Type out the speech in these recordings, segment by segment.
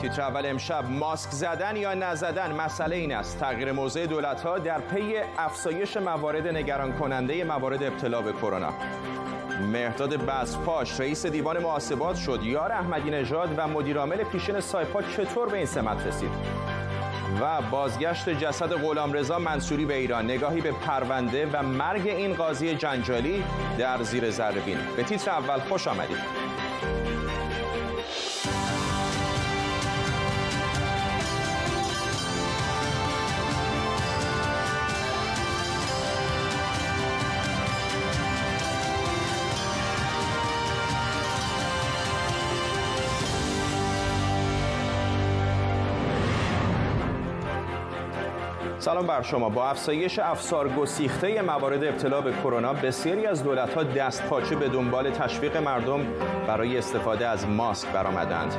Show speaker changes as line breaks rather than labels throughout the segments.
تیتر اول امشب ماسک زدن یا نزدن مسئله این است. تغییر موضع دولت ها در پی افزایش موارد نگران کننده موارد ابتلا به کرونا. مهداد بسپاش رئیس دیوان محاسبات شد. یار احمدی نژاد و مدیرعامل پیشین سایپا چطور به این سمت رسید؟ و بازگشت جسد غلامرضا منصوری به ایران. نگاهی به پرونده و مرگ این قاضی جنجالی در زیر ذره‌بین به تیتر اول خوش آمدید. سلام بر شما. با افزایش افسار گسیخته موارد ابتلا به کرونا بسیاری از دولت‌ها دست پاچه به دنبال تشویق مردم برای استفاده از ماسک برآمدند.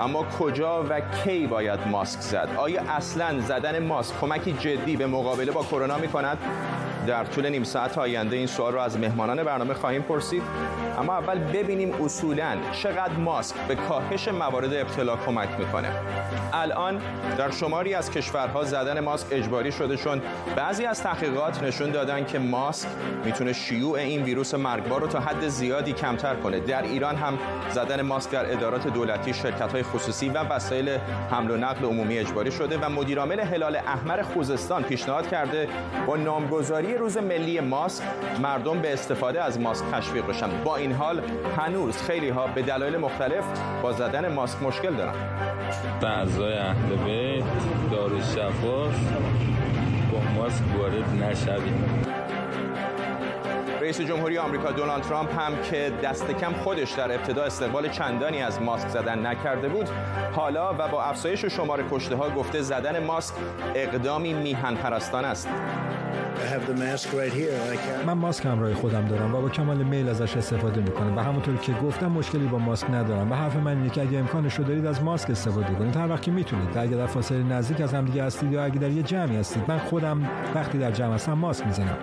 اما کجا و کی باید ماسک زد؟ آیا اصلا زدن ماسک کمکی جدی به مقابله با کرونا می کند در طول نیم ساعت آینده این سوال را از مهمانان برنامه خواهیم پرسید. اما اول ببینیم اصولا چقدر ماسک به کاهش موارد ابتلا کمک می‌کنه. الان در شماری از کشورها زدن ماسک اجباری شده چون بعضی از تحقیقات نشون دادن که ماسک می‌تونه شیوع این ویروس مرگبار رو تا حد زیادی کمتر کنه. در ایران هم زدن ماسک در ادارات دولتی شرکت های خصوصی و وسایل حمل و نقل عمومی اجباری شده و مدیرعامل هلال احمر خوزستان پیشنهاد کرده با نامگذاری روز ملی ماسک مردم به استفاده از ماسک تشویق بشن با این حال هنوز خیلی ها به دلایل مختلف با زدن ماسک مشکل دارن.
اعضای اهل بیت دارالشفا با ماسک وارد نشویم.
رئیس جمهوری آمریکا دونالد ترامپ هم که دست کم خودش در ابتدا استقبال چندانی از ماسک زدن نکرده بود حالا و با افزایش شمار کشته ها گفته زدن ماسک اقدامی میهن پرستان است.
من ماسک همراه خودم دارم و با کمال میل ازش استفاده می‌کنم. و همونطور که گفتم مشکلی با ماسک ندارم. و حرف من اینه که اگه امکانش رو دارید از ماسک استفاده کنید. هر وقت که می‌تونید. اگه در فاصله نزدیک از همدیگه هستید یا اگه در یه جمعی هستید. من خودم وقتی در جمع هستم ماسک می‌زنم.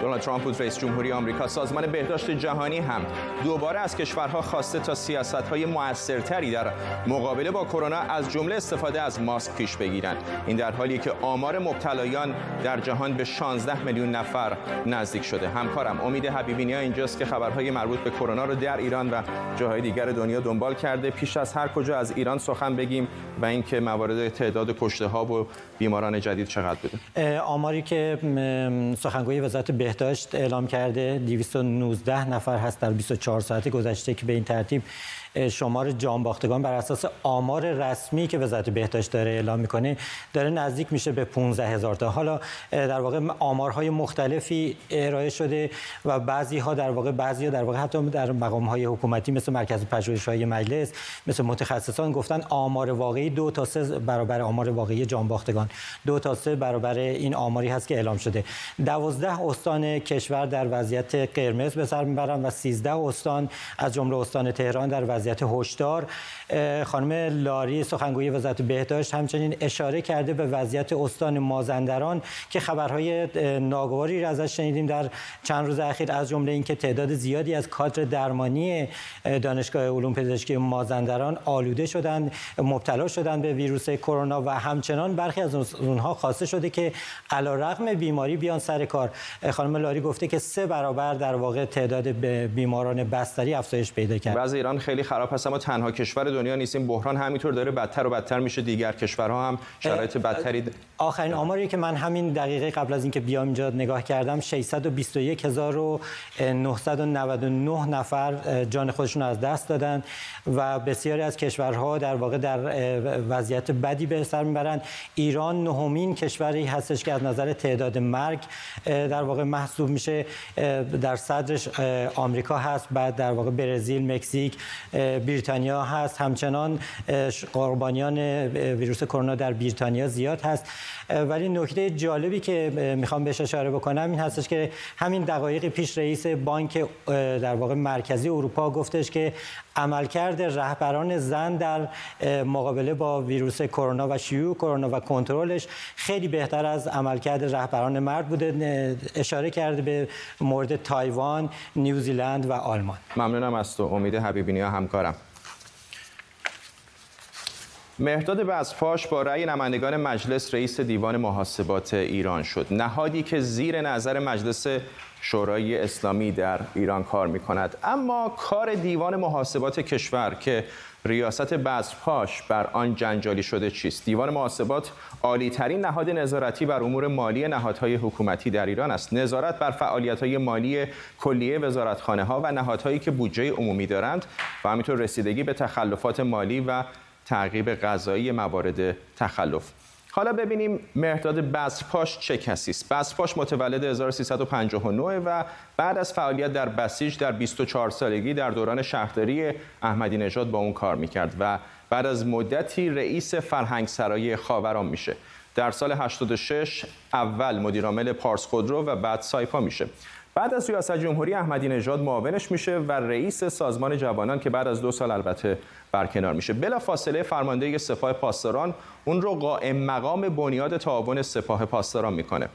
دونالد ترامپ بود رئیس جمهوری آمریکا. سازمان بهداشت جهانی هم دوباره از کشورها خواسته تا سیاست‌های موثرتری در مقابله با کرونا از جمله استفاده از ماسک پیش بگیرند. این در حالی که آمار مبتلایان در جهان به 16 میلیون نفر نزدیک شده. همکارم امید حبیبی اینجاست که خبرهای مربوط به کرونا رو در ایران و جاهای دیگر دنیا دنبال کرده. پیش از هر کجا از ایران سخن بگیم و اینکه موارد تعداد کشته ها و بیماران جدید چقدر بوده.
آماری که سخنگوی وزارت بهداشت اعلام کرده 219 نفر هست در 24 ساعت گذشته که به این ترتیب شمار جان باختگان بر اساس آمار رسمی که وزارت بهداشت داره اعلام می‌کنه داره نزدیک میشه به 15 هزار تا. حالا در واقع آمارهای مختلفی ارائه شده و بعضی ها در واقع بعضی ها در واقع حتی در مقام های حکومتی مثل مرکز پژوهش‌های مجلس مثل متخصصان گفتن آمار واقعی دو تا سه برابر آمار واقعی جان باختگان دو تا سه برابر این آماری هست که اعلام شده. 12 استان کشور در وضعیت قرمز به سر می‌برن و 13 استان از جمله استان تهران در وضعیت وضعیت هشدار خانم لاری سخنگوی وزارت بهداشت همچنین اشاره کرده به وضعیت استان مازندران که خبرهای ناگواری را ازش شنیدیم در چند روز اخیر از جمله اینکه تعداد زیادی از کادر درمانی دانشگاه علوم پزشکی مازندران آلوده شدند مبتلا شدند به ویروس کرونا و همچنان برخی از اونها خواسته شده که علیرغم بیماری بیان سر کار خانم لاری گفته که سه برابر در واقع تعداد بیماران بستری افزایش پیدا کرد.
بعضی ایران خیلی خراب هست اما تنها کشور دنیا نیستیم. بحران همینطور داره بدتر و بدتر میشه. دیگر کشورها هم شرایط بدتری
آخرین آماری که من همین دقیقه قبل از اینکه بیام اینجا نگاه کردم 621999 نفر جان خودشون از دست دادن و بسیاری از کشورها در واقع در وضعیت بدی به سر می‌برند ایران نهمین کشوری هستش که از نظر تعداد مرگ در واقع محسوب میشه. در صدرش آمریکا هست بعد در واقع برزیل مکزیک بریتانیا هست. همچنان قربانیان ویروس کرونا در بریتانیا زیاد هست. ولی نکته جالبی که می‌خوام بهش اشاره بکنم این هستش که همین دقایق پیش رئیس بانک در واقع مرکزی اروپا گفتش که عملکرد رهبران زن در مقابله با ویروس کرونا و شیوع کرونا و کنترلش خیلی بهتر از عملکرد رهبران مرد بوده. اشاره کرده به مورد تایوان، نیوزیلند و آلمان.
ممنونم از تو. امید حبیبی همکارم. مهداد بزپاش با رأی نمایندگان مجلس رئیس دیوان محاسبات ایران شد. نهادی که زیر نظر مجلس شورای اسلامی در ایران کار می کند اما کار دیوان محاسبات کشور که ریاست بزرپاش بر آن جنجالی شده چیست؟ دیوان محاسبات عالی ترین نهاد نظارتی بر امور مالی نهادهای حکومتی در ایران است. نظارت بر فعالیت های مالی کلیه وزارتخانه ها و نهادهایی که بودجه عمومی دارند و همینطور رسیدگی به تخلفات مالی و تعقیب قضایی موارد تخلف. حالا ببینیم مهداد بسپاش چه کسی است. بسپاش متولد 1359 و بعد از فعالیت در بسیج در 24 سالگی در دوران شهرداری احمدی نژاد با اون کار می‌کرد و بعد از مدتی رئیس فرهنگ سرای خاوران میشه. در سال 86 اول مدیرعامل پارس خودرو و بعد سایپا میشه. بعد از ریاست جمهوری احمدی نژاد معاونش میشه و رئیس سازمان جوانان که بعد از دو سال البته برکنار میشه. بلا فاصله فرمانده سپاه پاسداران اون رو قائم مقام بنیاد تعاون سپاه پاسداران می‌کنه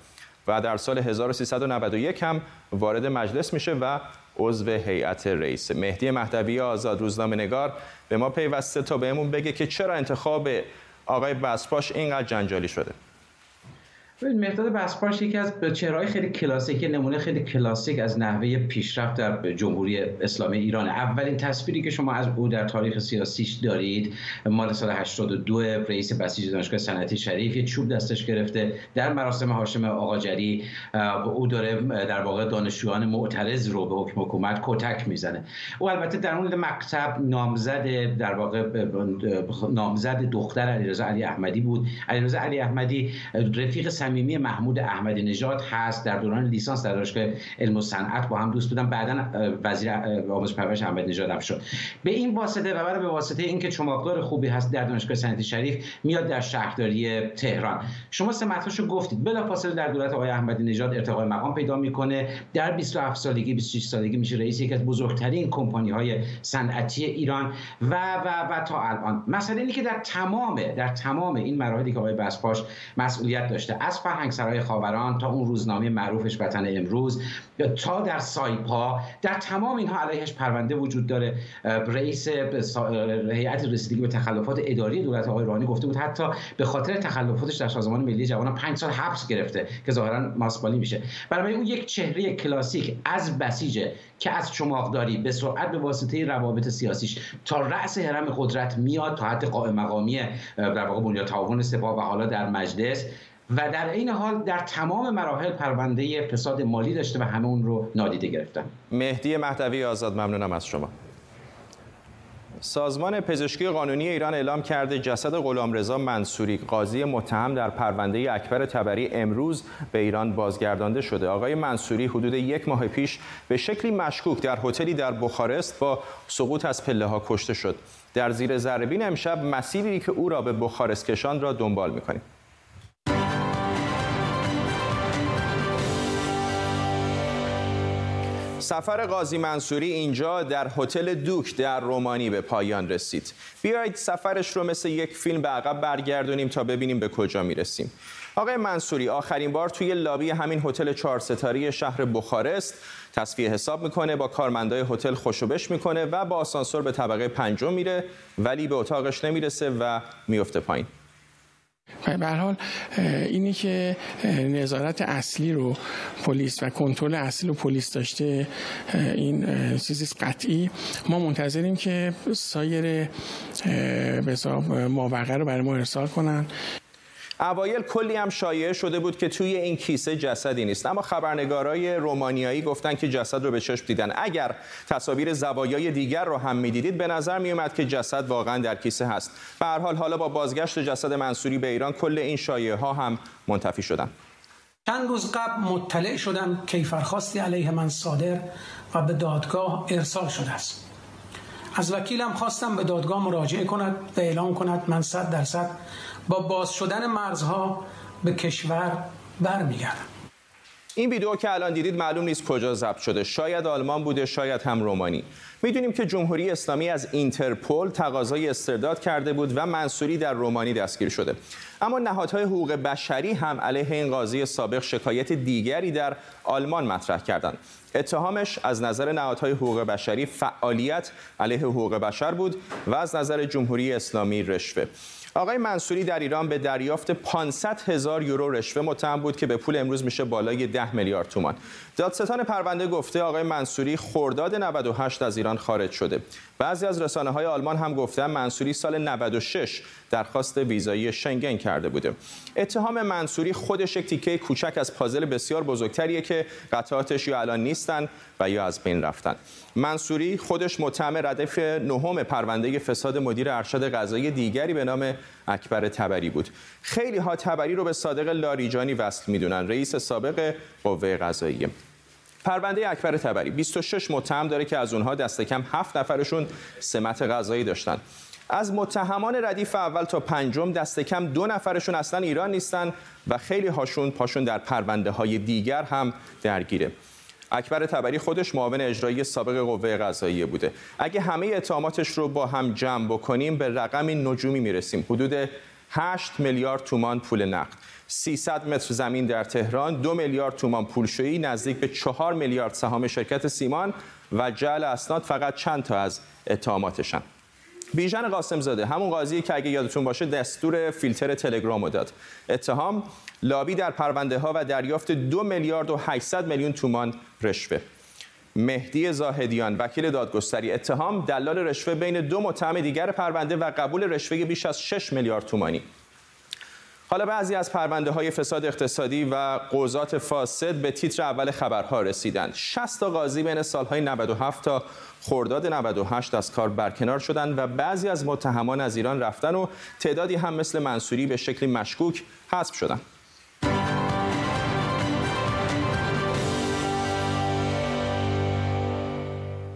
و در سال 1391 هم وارد مجلس میشه و عضو هیئت رئیس. مهدی مهدوی آزاد روزنامه نگار به ما پیوسته تا بهمون بگه که چرا انتخاب آقای بسپاش اینقدر جنجالی شده.
ببین مهداد بسپارش یکی از چهرهای خیلی کلاسیک نمونه خیلی کلاسیک از نحوه پیشرفت در جمهوری اسلامی ایران. اولین تصویری که شما از او در تاریخ سیاسیش دارید مال سال 82 رئیس بسیج دانشگاه صنعتی شریف یه چوب دستش گرفته در مراسم هاشم آقاجری او داره در واقع دانشجویان معترض رو به حکم حکومت کتک می‌زنه. او البته در اون مکتب نامزد در واقع نامزد دختر علیرضا علی احمدی بود. علیرضا علی احمدی رفیق صمیمی محمود احمدی نژاد هست در دوران لیسانس در دانشگاه علم و صنعت با هم دوست بودن. بعدا وزیر آموزش پرورش احمدی نژاد هم شد. به این واسطه و به واسطه اینکه چماقدار خوبی هست در دانشگاه صنعتی شریف میاد در شهرداری تهران. شما سمتاشو گفتید. بلافاصله در دولت آقای احمدی نژاد ارتقای مقام پیدا می‌کنه. در 27 سالگی 26 سالگی میشه رئیس یکی از بزرگترین کمپانی های صنعتی ایران. و و و تا الان. مسئله اینه که در تمام در تمام این مراحلی که آقای بسپاش مسئولیت داشته از فرهنگ سرای خاوران تا اون روزنامه معروفش وطن امروز تا در سایپا در تمام اینها علیهش پرونده وجود داره. رئیس هیئت رسیدگی به تخلفات اداری دولت آقای روحانی گفته بود حتی به خاطر تخلفاتش در سازمان ملی جوانان پنج سال حبس گرفته که ظاهرا ماسپالی میشه. برای اون یک چهره کلاسیک از بسیجه که از چماقداری به سرعت به واسطه روابط سیاسیش تا رأس حرم قدرت میاد تا حد قائم مقامی در واقع بنیاد تعاون سپاه و حالا در مجلس و در این حال در تمام مراحل پرونده فساد مالی داشته و همه اون رو نادیده گرفتن.
مهدی مهدوی آزاد ممنونم از شما. سازمان پزشکی قانونی ایران اعلام کرده جسد غلامرضا منصوری قاضی متهم در پرونده اکبر تبری امروز به ایران بازگردانده شده. آقای منصوری حدود یک ماه پیش به شکلی مشکوک در هتلی در بخارست با سقوط از پله ها کشته شد. در زیر ذربین امشب مسیری که او را به بخارست کشان را دنبال می‌کنیم. سفر قاضی منصوری اینجا در هتل دوک در رومانی به پایان رسید. بیایید سفرش رو مثل یک فیلم به عقب برگردونیم تا ببینیم به کجا می‌رسیم. آقای منصوری آخرین بار توی لابی همین هتل چهار ستاره شهر بخارست تصفیه حساب می‌کنه با کارمندای هتل خوشوبش می‌کنه و با آسانسور به طبقه پنجم میره ولی به اتاقش نمی‌رسه و میفته پایین.
به حال اینی که نظارت اصلی رو پلیس و کنترل اصلی رو پلیس داشته این چیزی قطعی. ما منتظریم که سایر به ماوقع رو برای ما ارسال کنن.
اوایل کلی هم شایعه شده بود که توی این کیسه جسدی نیست. اما خبرنگارای رومانیایی گفتن که جسد رو به چشم دیدن. اگر تصاویر زوایای دیگر رو هم می‌دیدید به نظر میومد که جسد واقعا در کیسه هست. به هر حال حالا با بازگشت جسد منصوری به ایران کل این شایعه ها هم منتفی شدن.
چند روز قبل مطلع شدم کیفرخواستی علیه من صادر و به دادگاه ارسال شده است. از وکیلم خواستم به دادگاه مراجعه کند و اعلام کند من صد درصد با باز شدن مرزها به کشور برمیگردم.
این ویدیو که الان دیدید معلوم نیست کجا ضبط شده. شاید آلمان بوده شاید هم رومانی. می‌دونیم که جمهوری اسلامی از اینترپل تقاضای استرداد کرده بود و منصوری در رومانی دستگیر شده. اما نهادهای حقوق بشری هم علیه این قاضی سابق شکایت دیگری در آلمان مطرح کردند. اتهامش از نظر نهادهای حقوق بشری فعالیت علیه حقوق بشر بود و از نظر جمهوری اسلامی رشوه. آقای منصوری در ایران به دریافت 500 هزار یورو رشوه متهم بود که به پول امروز میشه بالای 10 میلیارد تومان. دادستان پرونده گفته آقای منصوری خرداد 98 از ایران خارج شده. بعضی از رسانه های آلمان هم گفتن منصوری سال 96 درخواست ویزایی شنگن کرده بوده. اتهام منصوری خودش یک تیکه کوچک از پازل بسیار بزرگتریه که قطعاتش یا الان نیستن و یا از بین رفتن. منصوری خودش متهم ردف نهم پرونده فساد مدیر ارشد قضایی دیگری به نام اکبر تبری بود. خیلی ها تبری رو به صادق لاریجانی وصل می‌دونن رئیس سابق قوه قضاییه. پرونده اکبر تبری 26 متهم داره که از اونها دست کم 7 نفرشون سمت قضایی داشتن. از متهمان ردیف اول تا پنجم دست کم دو نفرشون اصلا ایران نیستن و خیلی هاشون پاشون در پرونده های دیگر هم درگیره. اکبر تبری خودش معاون اجرایی سابق قوه قضاییه بوده. اگه همه اتهاماتش رو با هم جمع بکنیم به رقمی نجومی می‌رسیم. حدود 8 میلیارد تومان پول نقد. 300 متر زمین در تهران دو میلیارد تومان پولشویی نزدیک به 4 میلیارد سهام شرکت سیمان و جعل اسناد فقط چند تا از اتهاماتشن بیژن قاسم زاده همون قاضی که اگه یادتون باشه دستور فیلتر تلگرام داد. اتهام لابی در پرونده ها و دریافت دو میلیارد و 800 میلیون تومان رشوه. مهدی زاهدیان وکیل دادگستری. اتهام دلال رشوه بین دو متهم دیگر پرونده و قبول رشوه بیش از 6 میلیارد تومانی. حالا بعضی از پرونده های فساد اقتصادی و قوزات فاسد به تیتر اول خبرها رسیدند. 60 تا قاضی بین سالهای 97 تا خرداد 98 از کار برکنار شدند و بعضی از متهمان از ایران رفتن و تعدادی هم مثل منصوری به شکلی مشکوک حذف شدند.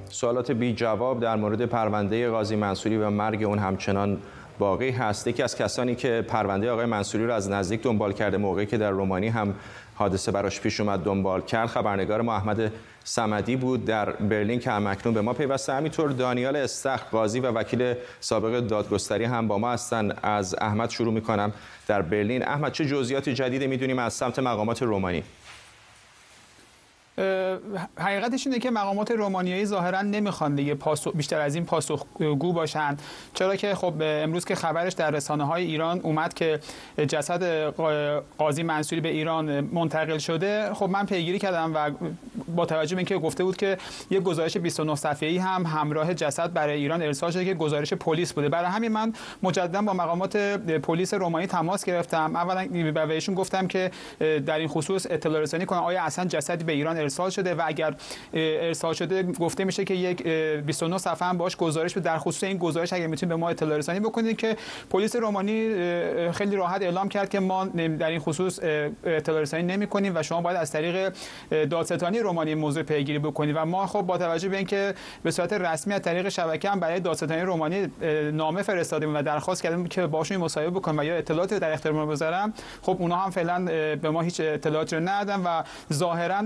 سوالات بی جواب در مورد پرونده قاضی منصوری و مرگ اون همچنان باقی هست. یکی از کسانی که پرونده آقای منصوری رو از نزدیک دنبال کرده موقعی که در رومانی هم حادثه براش پیش اومد دنبال کرد خبرنگار ما احمد سمدی بود در برلین که همکنون به ما پیوسته. همینطور دانیال استخ قاضی و وکیل سابق دادگستری هم با ما هستن. از احمد شروع می‌کنم در برلین. احمد چه جزئیات جدیدی می‌دونیم از سمت مقامات رومانی؟
حقیقتش اینه که مقامات رومانیایی ظاهرا نمی‌خوان دیگه پاسخ بیشتر از این پاسخگو باشن. چرا که خب امروز که خبرش در رسانه های ایران اومد که جسد قاضی منصوری به ایران منتقل شده خب من پیگیری کردم و با توجه به اینکه گفته بود که یک گزارش 29 صفحه‌ای هم همراه جسد برای ایران ارسال شده که گزارش پلیس بوده. برای همین من مجددا با مقامات پلیس رومانی تماس گرفتم. اولا به گفتم که در این خصوص اطلاع رسانی کنن آیا اصلا جسدی به ایران ارسال شده و اگر ارسال شده گفته میشه که یک 29 صفحه هم باش گزارش به در خصوص این گزارش اگر می‌تونید به ما اطلاع رسانی بکنید که پلیس رومانی خیلی راحت اعلام کرد که ما در این خصوص اطلاع رسانی نمی کنیم و شما باید از طریق دادستانی رومانی موضوع پیگیری بکنید. و ما خب با توجه به اینکه به صورت رسمی از طریق شبکه هم برای دادستانی رومانی نامه فرستادیم و درخواست کردیم که باشون مصاحبه بکنیم و یا اطلاعات در اختیار ما بذارم خب اونها هم فعلا به ما هیچ اطلاعاتی ندادن و ظاهرا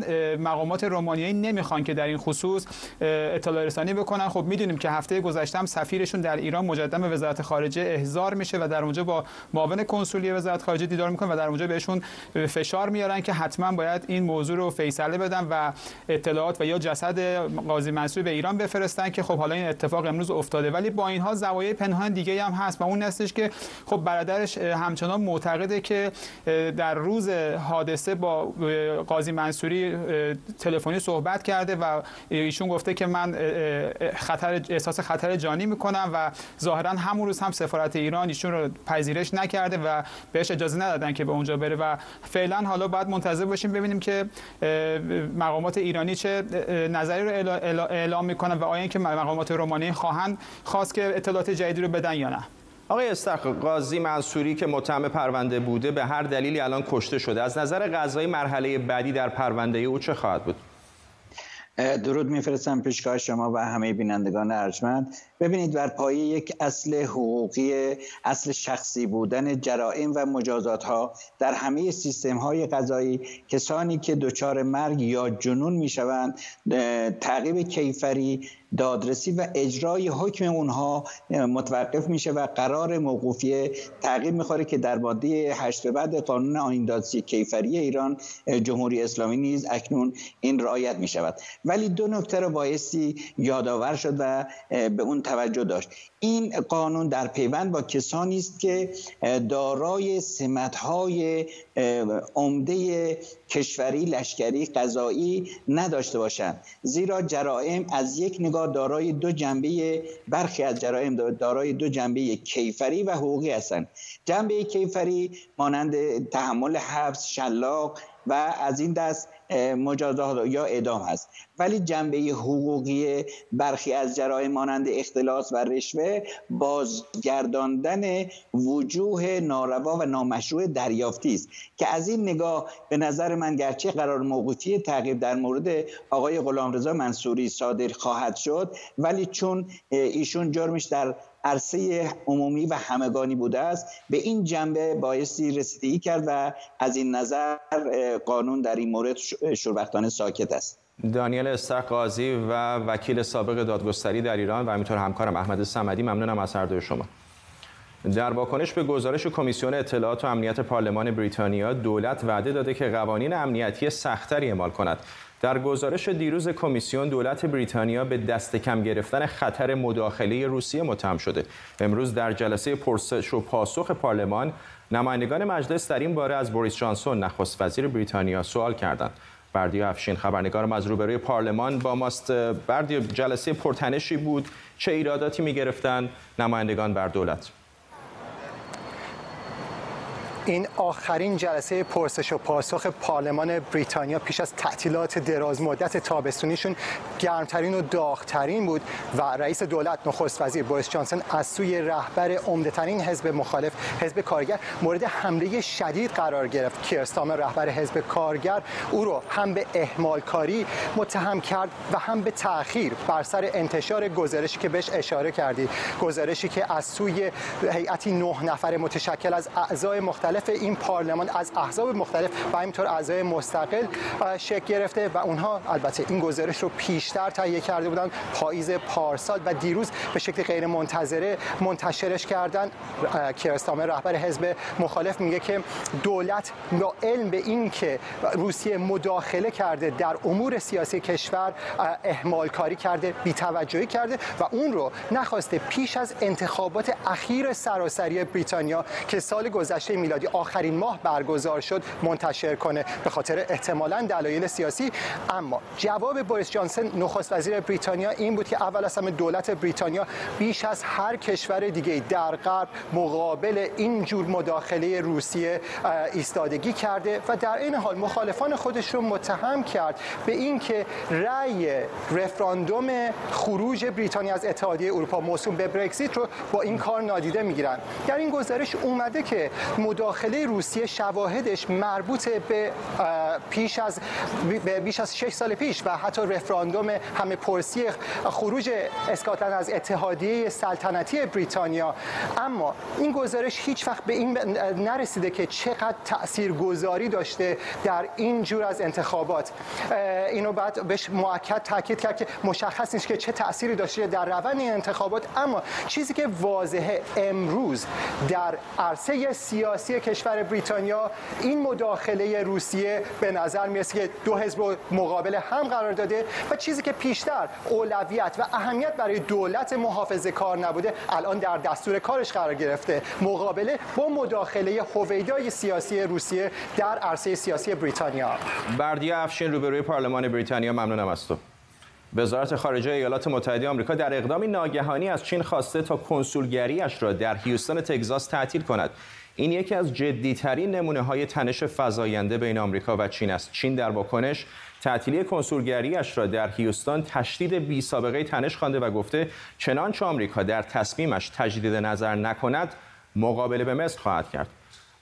مقامات رومانیایی نمی‌خوان که در این خصوص اطلاع رسانی بکنن. خب می‌دونیم که هفته گذشته هم سفیرشون در ایران مجددا به وزارت خارجه احضار میشه و در اونجا با معاون کنسولی وزارت خارجه دیدار می‌کنه و در اونجا بهشون فشار میارن که حتما باید این موضوع رو فیصله بدن و اطلاعات و یا جسد قاضی منصور به ایران بفرستن که خب حالا این اتفاق امروز افتاده. ولی با اینها زوایای پنهان دیگه هم هست و اون هستش که خب برادرش همچنان معتقده که در روز حادثه با قاضی منصوری تلفنی صحبت کرده و ایشون گفته که من خطر احساس خطر جانی می‌کنم و ظاهرا همون روز هم سفارت ایران ایشون رو پذیرش نکرده و بهش اجازه ندادن که به اونجا بره و فعلا حالا باید منتظر باشیم ببینیم که مقامات ایرانی چه نظری رو اعلام می‌کنن و آیا اینکه مقامات رومانی خواهند خواست که اطلاعات جدیدی رو بدن یا نه.
آقای استخ قاضی منصوری که متهم پرونده بوده به هر دلیلی الان کشته شده. از نظر قضایی مرحله بعدی در پرونده او چه خواهد بود؟
درود میفرستم پیشگاه شما و همه بینندگان ارجمند. ببینید بر پایه یک اصل حقوقی اصل شخصی بودن جرائم و مجازات ها در همه سیستم های قضایی کسانی که دچار مرگ یا جنون می‌شوند تعقیب کیفری دادرسی و اجرای حکم اونها متوقف میشه و قرار موقوفی تعقیب می‌خوره که در ماده هشت به بعد قانون آیین دادرسی کیفری ایران جمهوری اسلامی نیز اکنون این رعایت می‌شود. ولی دو نکته رو بایستی یادآور شد و به اون توجه داشت. این قانون در پیوند با کسانی است که دارای سمت‌های عمده کشوری لشکری قضایی نداشته باشند. زیرا جرائم از یک نگاه دارای دو جنبه برخی از جرائم دارای دو جنبه کیفری و حقوقی هستند. جنبه کیفری مانند تحمل حبس شلاق و از این دست مجازات یا اعدام هست. ولی جنبه حقوقی برخی از جرائم مانند اختلاس و رشوه بازگرداندن وجوه ناروا و نامشروع دریافتی است. که از این نگاه به نظر من گرچه قرار موقوفی تعقیب در مورد آقای غلامرضا منصوری صادر خواهد شد ولی چون ایشون جرمش در عرصه عمومی و همگانی بوده است. به این جنبه بایستی رسیدگی کرد و از این نظر قانون در این مورد شوربختانه ساکت است.
دانیل استر قاضی و وکیل سابق دادگستری در ایران و همینطور همکارم احمد سمدی ممنونم از هر دوی شما. در واکنش به گزارش کمیسیون اطلاعات و امنیت پارلمان بریتانیا دولت وعده داده که قوانین امنیتی سختری اعمال کند. در گزارش دیروز کمیسیون دولت بریتانیا به دست کم گرفتن خطر مداخله روسیه متهم شده. امروز در جلسه پرسش و پاسخ پارلمان نمایندگان مجلس در این باره از بوریس جانسون نخست وزیر بریتانیا سوال کردند. بردی افشین خبرنگارم از روبروی پارلمان با ماست بردی جلسه پرتنشی بود چه ایراداتی می گرفتن نمایندگان بر دولت.
این آخرین جلسه پرسش و پاسخ پارلمان بریتانیا پیش از تعطیلات دراز مدت تابستونیشون گرمترین و داغترین بود و رئیس دولت نخست وزیر بوریس جانسون از سوی رهبر عمدهترین حزب مخالف حزب کارگر مورد حمله شدید قرار گرفت. کیرستامر رهبر حزب کارگر او رو هم به اهمال کاری متهم کرد و هم به تاخیر بر سر انتشار گزارشی که بهش اشاره کردی. گزارشی که از سوی هیئتی نه نفر متشکل از اعضای مختلف مختلف این پارلمان از احزاب مختلف و همینطور اعضای مستقل شکل گرفته و اونها البته این گزارش رو پیشتر تهیه کرده بودن. پاییز پارسال و دیروز به شکل غیر منتظره منتشرش کردن. کیرستامر رهبر حزب مخالف میگه که دولت با علم به این که روسیه مداخله کرده در امور سیاسی کشور اهمال کاری کرده بی‌توجهی کرده و اون رو نخواسته پیش از انتخابات اخیر سراسری بریتانیا که سال گذشته میلادی آخرین ماه برگزار شد منتشر کنه به خاطر احتمالا دلایل سیاسی. اما جواب بوریس جانسون نخست وزیر بریتانیا این بود که اول از همه دولت بریتانیا بیش از هر کشور دیگه در غرب مقابل این جور مداخله روسیه ایستادگی کرده و در این حال مخالفان خودش رو متهم کرد به اینکه رأی رفراندوم خروج بریتانیا از اتحادیه اروپا موسوم به برکزیت رو با این کار نادیده می‌گیرن. در این گزارش اومده که مداخله مداخله روسیه شواهدش مربوط به پیش از بیش از 6 سال پیش و حتی رفراندوم همه پرسی خروج اسکاتلند از اتحادیه سلطنتی بریتانیا. اما این گزارش هیچ وقت به این نرسیده که چقدر تاثیرگذاری داشته در این جور از انتخابات. اینو بعد بهش مؤکد تاکید کرد که مشخص نیست که چه تأثیری داشته در روند این انتخابات. اما چیزی که واضحه امروز در عرصه سیاسی کشور بریتانیا این مداخله روسیه به نظر می‌رسه که دو حزب مقابل هم قرار داده و چیزی که پیشتر اولویت و اهمیت برای دولت محافظه کار نبوده الان در دستور کارش قرار گرفته. مقابله با مداخله هویدای سیاسی روسیه در عرصه سیاسی بریتانیا.
بردی افشین روبروی پارلمان بریتانیا. ممنونم از تو. وزارت خارجه ایالات متحده آمریکا در اقدامی ناگهانی از چین خواسته تا کنسولگریش را در هیوستن تگزاس تعطیل کند. این یکی از جدیترین نمونه های تنش فزاینده بین آمریکا و چین است. چین در واکنش تعطیلی کنسولگریش را در هیوستان تشدید بی سابقه تنش خوانده و گفته چنانچه آمریکا در تصمیمش تجدید نظر نکند مقابله به مصر خواهد کرد.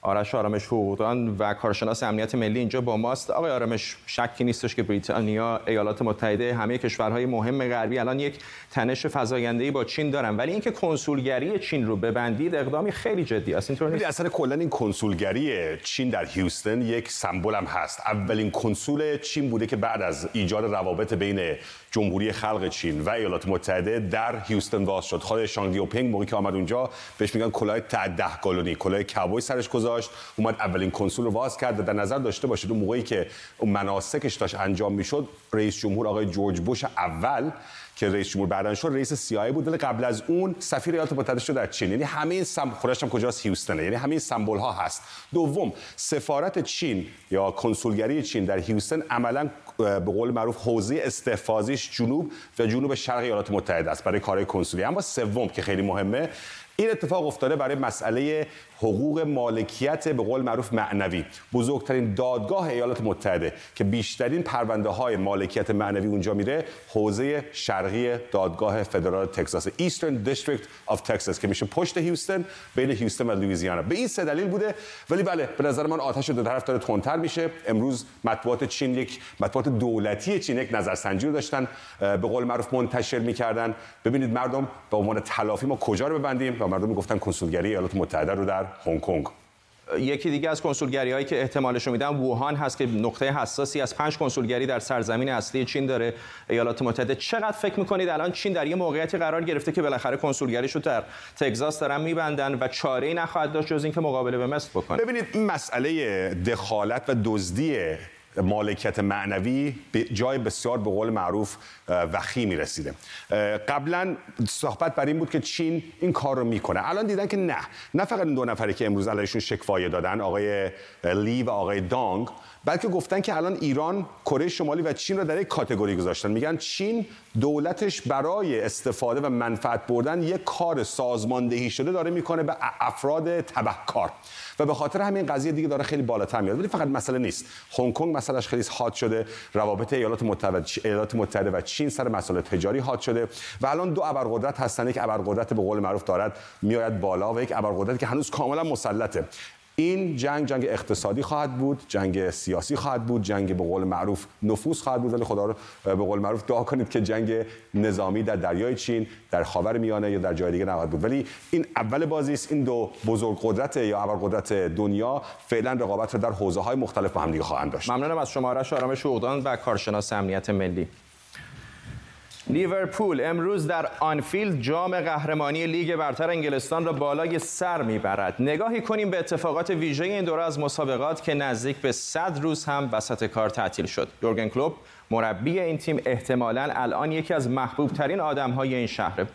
آرش آرامش حقوقدان و کارشناس امنیت ملی اینجا با ماست. آقای آرامش شکی نیستش که بریتانیا ایالات متحده همه کشورهای مهم غربی الان یک تنش فزاینده‌ای با چین دارن. ولی اینکه کنسولگری چین رو ببندید اقدامی خیلی جدی است. اینطور نیست؟
اصلا کلا این کنسولگری چین در هیوستن یک سمبل هم هست. اولین کنسول چین بوده که بعد از ایجاد روابط بین جمهوری خلق چین و ایالات متحده در هیوستن باز شد. خود دنگ شیائوپینگ موقعی که آمد اونجا بهش میگن کلاه 10 گالونی کلاه کابوی سرش گذاشت. گذاشت اومد اولین کنسول رو باز کرد و در نظر داشته باشید اون موقعی که اون مناسکش داشت انجام می‌شد رئیس جمهور آقای جورج بوش اول که رئیس جمهور بعدن شد رئیس CIA بود. ولی قبل از اون سفیر ایالات متحده شد در چین. یعنی همه این سم خودش هم کجاست؟ هیوستن یعنی همه این سمبل ها هست. دوم سفارت چین یا کنسولگری چین در هیوستن عملا به قول معروف حوزه استحفاظیش جنوب و جنوب شرق ایالات متحده است برای کارهای کنسولی. اما سوم که خیلی مهمه این اتفاق افتاده برای مسئله حقوق مالکیت به قول معروف معنوی. بزرگترین دادگاه ایالات متحده که بیشترین پرونده های مالکیت معنوی اونجا میره حوزه شرقی دادگاه فدرال تگزاس Eastern District of Texas که میشه پشت هیوستن بین هیوستن و لوئیزیانا. به این سه دلیل بوده. ولی بله به نظر من آتش دو طرف داره تندتر میشه. امروز مطبوعات چین یک مطبوعات دولتی چین یک نظرسنجی رو داشتن به قول معروف منتشر می‌کردن. ببینید مردم به عنوان تلافی ما کجا رو ببندیم؟ و مردم می‌گفتن کنسولگری ایالات متحده رو در هنگ کنگ.
یکی دیگه از کنسولگری هایی که احتمالش رو میدم ووهان هست که نقطه حساسی از پنج کنسولگری در سرزمین اصلی چین داره. ایالات متحده چقدر فکر می‌کنید الان چین در یه موقعیتی قرار گرفته که بالاخره کنسولگریش رو در تگزاس دارن میبندن و چاره ای نخواهد داشت جز اینکه مقابله به مصر بکنه؟
ببینید این مسئله دخالت و دزدی مالکیت معنوی به جای بسیار به قول معروف وخیمی رسیده. قبلا صحبت بر این بود که چین این کار رو می‌کنه. الان دیدن که نه. نه فقط این دو نفری که امروز علیشون شکوایه دادن آقای لی و آقای دانگ. بلکه گفتن که الان ایران کره شمالی و چین رو در یک کاتگوری گذاشتن. میگن چین دولتش برای استفاده و منفعت بردن یک کار سازماندهی شده داره می‌کنه به افراد تبهکار. و به خاطر همین قضیه دیگه داره خیلی بالاتر میاد. ولی فقط مسئله نیست. هنگ کنگ مسئلهش خیلی حاد شده. روابط ایالات متحده ایالات متحده و چین سر مسائل تجاری حاد شده. و الان دو ابرقدرت هستن. یک ابرقدرت به قول معروف دارد میآید بالا و یک ابرقدرت که هنوز کاملا مسلطه. این جنگ جنگ اقتصادی خواهد بود جنگ سیاسی خواهد بود جنگ به قول معروف نفوذ خواهد بود. ولی خدا رو به قول معروف دعا کنید که جنگ نظامی در دریای چین در خاور میانه یا در جای دیگه نخواهد بود. ولی این اول بازی است این دو بزرگ قدرت یا ابرقدرت دنیا فعلا رقابت رو در حوزه های مختلف با هم دیگه خواهند داشت.
ممنونم از شما آرش آرامش کارشناس امنیت ملی. لیورپول امروز در آنفیلد جام قهرمانی لیگ برتر انگلستان را بالای سر می‌برد. نگاهی کنیم به اتفاقات ویژه این دوره از مسابقات که نزدیک به 100 روز هم وسط کار تعطیل شد. یورگن کلوپ مربی این تیم احتمالا الان یکی از محبوب ترین آدم های این شهره.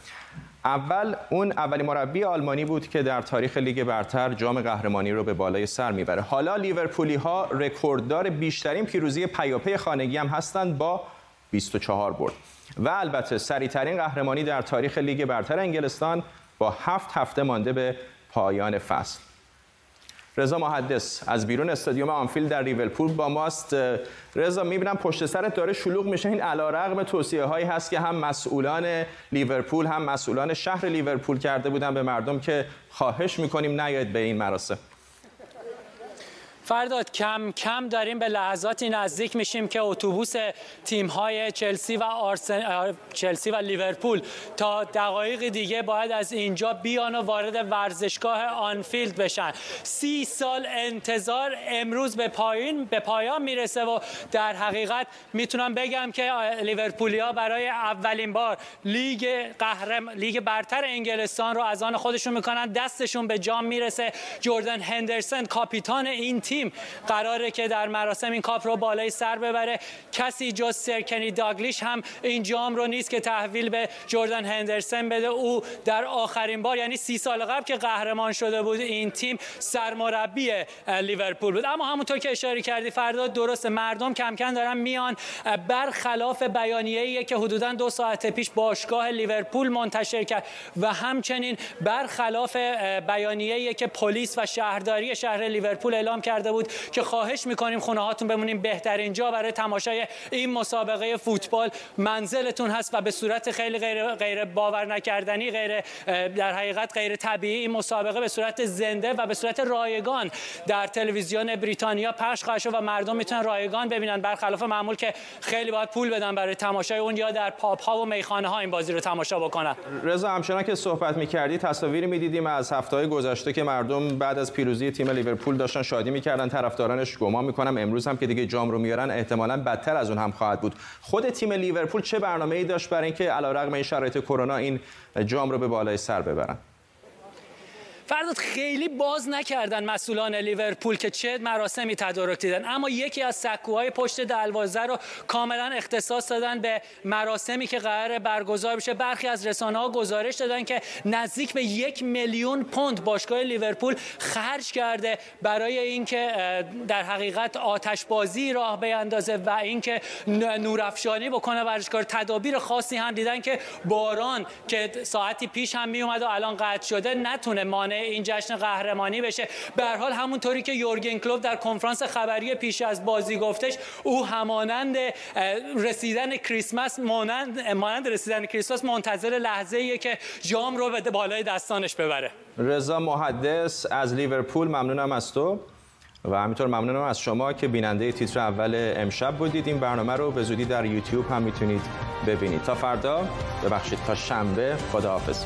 اول اون اولین مربی آلمانی بود که در تاریخ لیگ برتر جام قهرمانی رو به بالای سر می‌بره. حالا لیورپولی ها رکورددار بیشترین پیروزی پیاپی خانگی هم هستند با 24 برد. و البته سریعترین قهرمانی در تاریخ لیگ برتر انگلستان با هفت هفته مانده به پایان فصل. رضا محدث از بیرون استادیوم آنفیلد در لیورپول با ماست. رضا می‌بینم پشت سرت داره شلوغ میشه. این علیرغم توصیه هایی هست که هم مسئولان لیورپول هم مسئولان شهر لیورپول کرده بودن به مردم که خواهش می‌کنیم نیاید به این مراسم.
فرداد کم کم داریم به لحظاتی نزدیک میشیم که اتوبوس تیم های چلسی و آرسن... چلسی و لیورپول تا دقایق دیگه باید از اینجا بیان و وارد ورزشگاه آنفیلد بشن. سی سال انتظار امروز به پایین به پایان می‌رسه و در حقیقت می‌تونم بگم که لیورپولیا برای اولین بار لیگ قهرم لیگ برتر انگلستان رو از آن خودشون می‌کنن. دستشون به جام می‌رسه. جردن هندرسون کاپیتان این تیم تیم قراره که در مراسم این کاپ رو بالای سر ببره. کسی جز سر کنی دالگلیش هم این جام رو نیست که تحویل به جردن هندرسن بده. او در آخرین بار یعنی سی سال قبل که قهرمان شده بود این تیم سرمربی لیورپول بود. اما همونطور که اشاره کردی فردا درست مردم کم کم دارن میان. برخلاف بیانیه‌ای که حدودا دو ساعت پیش باشگاه لیورپول منتشر کرد. و همچنین برخلاف بیانیه‌ای که پلیس و شهرداری شهر لیورپول اعلام کرد کرده بود که خواهش می‌کنیم خونه هاتون بمونیم. بهترین جا برای تماشای این مسابقه فوتبال منزلتون هست و به صورت خیلی غیر, غیر باور نکردنی غیر در حقیقت غیر طبیعی این مسابقه به صورت زنده و به صورت رایگان در تلویزیون بریتانیا پخش خواهد و مردم می‌تونن رایگان ببینن. برخلاف معمول که خیلی باید پول بدن برای تماشای اون یا در پاپ ها و میخانه ها این بازی رو تماشا بکنن.
رضا همچنان که صحبت می‌کردی تصاویری می‌دیدیم از هفته های گذشته که مردم بعد از پیروزی تیم لیورپول داشتن شادی می‌کردن. طرفدارانش گمان می‌کنم. امروز هم که دیگه جام رو میارن احتمالا بدتر از اون هم خواهد بود. خود تیم لیورپول چه برنامه‌ای داشت برای اینکه علیرغم این شرایط کرونا این جام رو به بالای سر ببرن؟
فردا خیلی باز نکردن مسئولان لیورپول که چه مراسمی تدارک دیدن. اما یکی از سکوهای پشت دروازه رو کاملا اختصاص دادن به مراسمی که قرار برگزار بشه. برخی از رسانه ها گزارش دادن که نزدیک به یک میلیون پوند باشگاه لیورپول خرج کرده برای اینکه در حقیقت آتش بازی راه بیندازه و اینکه نورافشانی بکنه ورزشکار تدابیر خاصی هم دیدن که باران که ساعتی پیش هم می اومد و الان قطع شده نتونه مانع این جشن قهرمانی بشه. به حال همونطوری که یورگن کلوب در کنفرانس خبری پیش از بازی گفتش او همانند رسیدن کریسمس مانند مانند رسیدن کریسمس منتظر لحظه ایه که جام رو به بالای دستانش ببره.
رضا محدث از لیورپول ممنونم از تو. و همینطور ممنونم از شما که بیننده تیتر اول امشب بودید. این برنامه رو به زودی در یوتیوب هم می‌تونید ببینید. تا فردا ببخشید تا شنبه خداحافظ.